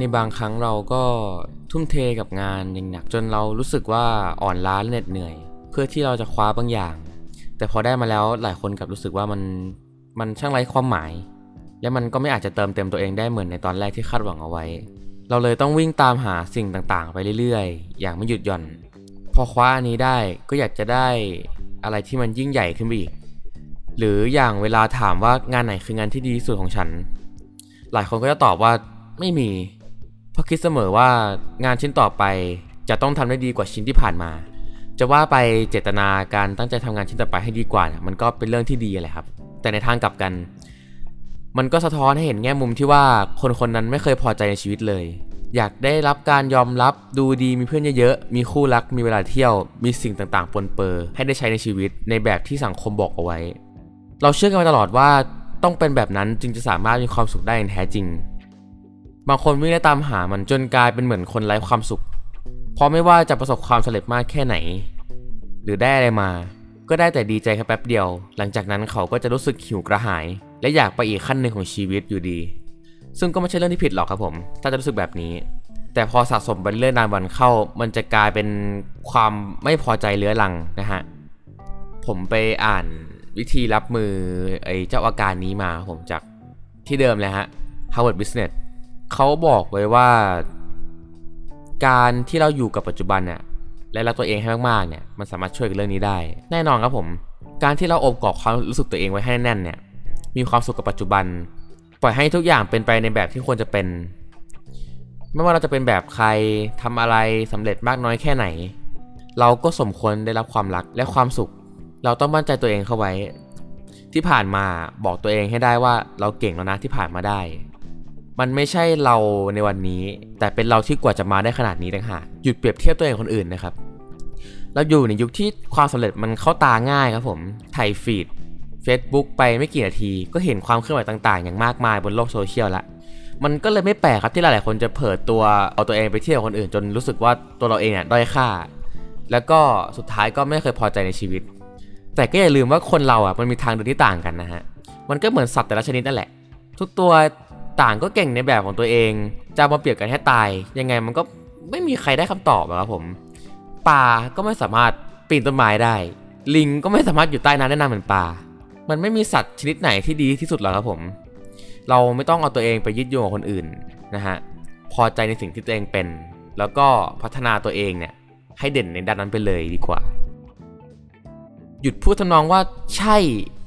ในบางครั้งเราก็ทุ่มเทกับงานอย่างหนัก จนเรารู้สึกว่าอ่อนล้าและเหน็ดเหนื่อย เพื่อที่เราจะคว้าบางอย่าง แต่พอได้มาแล้วหลายคนกลับรู้สึกว่ามันมันช่างไร้ความหมาย และมันก็ไม่อาจจะเติมเต็มตัวเองได้เหมือนในตอนแรกที่คาดหวังเอาไว้ เราเลยต้องวิ่งตามหาสิ่งต่างๆ ไปเรื่อยๆ อย่างไม่หยุดหย่อน พอคว้าอันนี้ได้ก็อยากจะได้อะไรที่มันยิ่งใหญ่ขึ้นไปอีก หรืออย่างเวลาถามว่างานไหนคืองานที่ดีที่สุดของฉัน หลายคนก็จะตอบว่าไม่มี เพราะคิดเสมอว่างานชิ้นต่อไปจะต้องทำได้ดีกว่าชิ้นที่ผ่านมา จะว่าไปเจตนาการตั้งใจทำงานชิ้นต่อไปให้ดีกว่านี่ยมันก็เป็นเรื่องที่ดีแหละครับ แต่ในทางกลับกัน มันก็สะท้อนให้เห็นแง่มุมที่ว่าคนคนนั้นไม่เคยพอใจในชีวิตเลย อยากได้รับการยอมรับดูดีมีเพื่อนเยอะๆ มีคู่รักมีเวลาเที่ยว มีสิ่งต่างๆ ปนเปื้อให้ได้ใช้ในชีวิตในแบบที่สังคมบอกเอาไว้ เราเชื่อกันมาตลอดว่าต้องเป็นแบบนั้นจึงจะสามารถมีความสุขได้อย่างแท้จริง บางคนวิ่งไล่ตามหามันจนกลายเป็นเหมือนคนไร้ความสุข เพราะไม่ว่าจะประสบความสำเร็จมากแค่ไหน หรือได้อะไรมา ก็ได้แต่ดีใจแค่แป๊บเดียว หลังจากนั้นเขาก็จะรู้สึกหิวกระหาย และอยากไปอีกขั้นหนึ่งของชีวิตอยู่ดี ซึ่งก็ไม่ใช่เรื่องที่ผิดหรอกครับผม ถ้าจะรู้สึกแบบนี้ แต่พอสะสมไปเรื่อยนานวันเข้า มันจะกลายเป็นความไม่พอใจเรื้อรังนะฮะ ผมไปอ่านวิธีรับมือไอ้เจ้าอาการนี้มาผมจากที่เดิมเลยฮะ Harvard Business เขาบอกไว้ว่า การที่เราอยู่กับปัจจุบันเนี่ยและรักตัวเองให้มากๆเนี่ยมันสามารถช่วยกับเรื่องนี้ได้ แน่นอนครับผม การที่เราอบกอดความรู้สึกตัวเองไว้ให้แน่นเนี่ยมีความสุขกับปัจจุบัน ปล่อยให้ทุกอย่างเป็นไปในแบบที่ควรจะเป็น ไม่ว่าเราจะเป็นแบบใครทำอะไรสำเร็จมากน้อยแค่ไหน เราก็สมควรได้รับความรักและความสุข เราต้องมั่นใจตัวเองเข้าไว้ ที่ผ่านมาบอกตัวเองให้ได้ว่าเราเก่งแล้วนะที่ผ่านมาได้ มันไม่ใช่เราในวันนี้ แต่เป็นเราที่กว่าจะมาได้ขนาดนี้ต่างหากหยุดเปรียบเทียบตัวเองคนอื่นนะครับ เราอยู่ในยุคที่ความสำเร็จมันเข้าตาง่ายครับผมถ่ายฟีด Facebook ไปไม่กี่นาที ก็เห็นความเคลื่อนไหวต่างๆ อย่างมากมายบนโลกโซเชียลละมันก็เลยไม่แปลกครับที่หลายๆคนจะเผยตัวเอาตัวเองไปเทียบกับคนอื่น จนรู้สึกว่าตัวเราเองเนี่ยด้อยค่า แล้วก็สุดท้ายก็ไม่เคยพอใจในชีวิต แต่ก็อย่าลืมว่าคนเราอะมันมีทางเดินที่ต่างกันนะฮะมันก็เหมือนสัตว์แต่ละชนิดนั่นแหละ ทุกตัว ต่างก็เก่งในแบบของตัวเอง จะมาเปรียบกันให้ตาย ยังไงมันก็ไม่มีใครได้คำตอบอะครับผมปลาก็ไม่สามารถปีนต้นไม้ได้ ลิงก็ไม่สามารถอยู่ใต้น้ำได้นานเหมือนปลา มันไม่มีสัตว์ชนิดไหนที่ดีที่สุดหรอกครับผม เราไม่ต้องเอาตัวเองไปยึดโยงกับคนอื่นนะฮะ พอใจในสิ่งที่ตัวเองเป็น แล้วก็พัฒนาตัวเองเนี่ยให้เด่นในด้านนั้นไปเลยดีกว่า หยุดพูดทำนองว่าใช่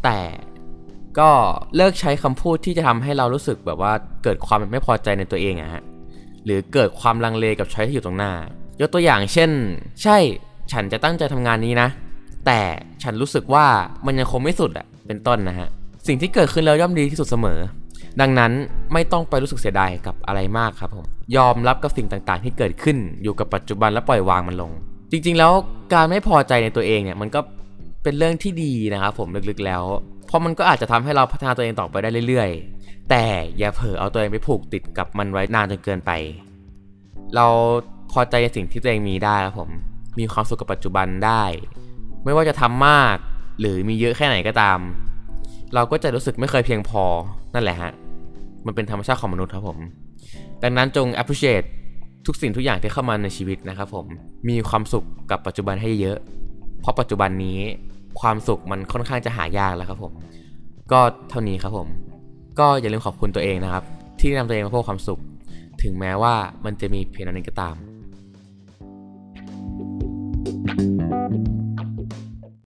แต่ ก็เลิกใช้คำพูดที่จะทำให้เรารู้สึกแบบว่าเกิดความไม่พอใจในตัวเองอะฮะหรือเกิดความลังเลกับช้อยที่อยู่ตรงหน้า ยกตัวอย่างเช่น ใช่ฉันจะตั้งใจทำงานนี้นะ แต่ฉันรู้สึกว่ามันยังคงไม่สุดอะเป็นต้นนะฮะสิ่งที่เกิดขึ้นแล้วย่อมดีที่สุดเสมอ ดังนั้นไม่ต้องไปรู้สึกเสียดายกับอะไรมากครับผมยอมรับกับสิ่งต่างๆ ที่เกิดขึ้นอยู่กับปัจจุบันและปล่อยวางมันลง จริงๆ แล้วการไม่พอใจในตัวเองเนี่ยมันก็เป็นเรื่องที่ดีนะครับผมลึกๆแล้ว ราะมันก็อาจจะทำให้เราพัฒนาตัวเองต่อไปได้เรื่อยๆ แต่อย่าเผลอเอาตัวเองไปผูกติดกับมันไว้นานจนเกินไป เราพอใจในสิ่งที่ตัวเองมีได้ครับผม มีความสุขกับปัจจุบันได้ ไม่ว่าจะทำมาก หรือมีเยอะแค่ไหนก็ตาม เราก็จะรู้สึกไม่เคยเพียงพอ นั่นแหละฮะ มันเป็นธรรมชาติของมนุษย์ครับผม ดังนั้นจง appreciate ทุกสิ่งทุกอย่างที่เข้ามาในชีวิตนะครับผม มีความสุขกับปัจจุบันให้เยอะ เพราะปัจจุบันนี้ ความสุขมันค่อนข้างจะหายากแล้วครับผม ก็เท่านี้ครับผม ก็อย่าลืมขอบคุณตัวเองนะครับ ที่นำตัวเองมาพบความสุข ถึงแม้ว่ามันจะมีเพียงนั้นก็ตาม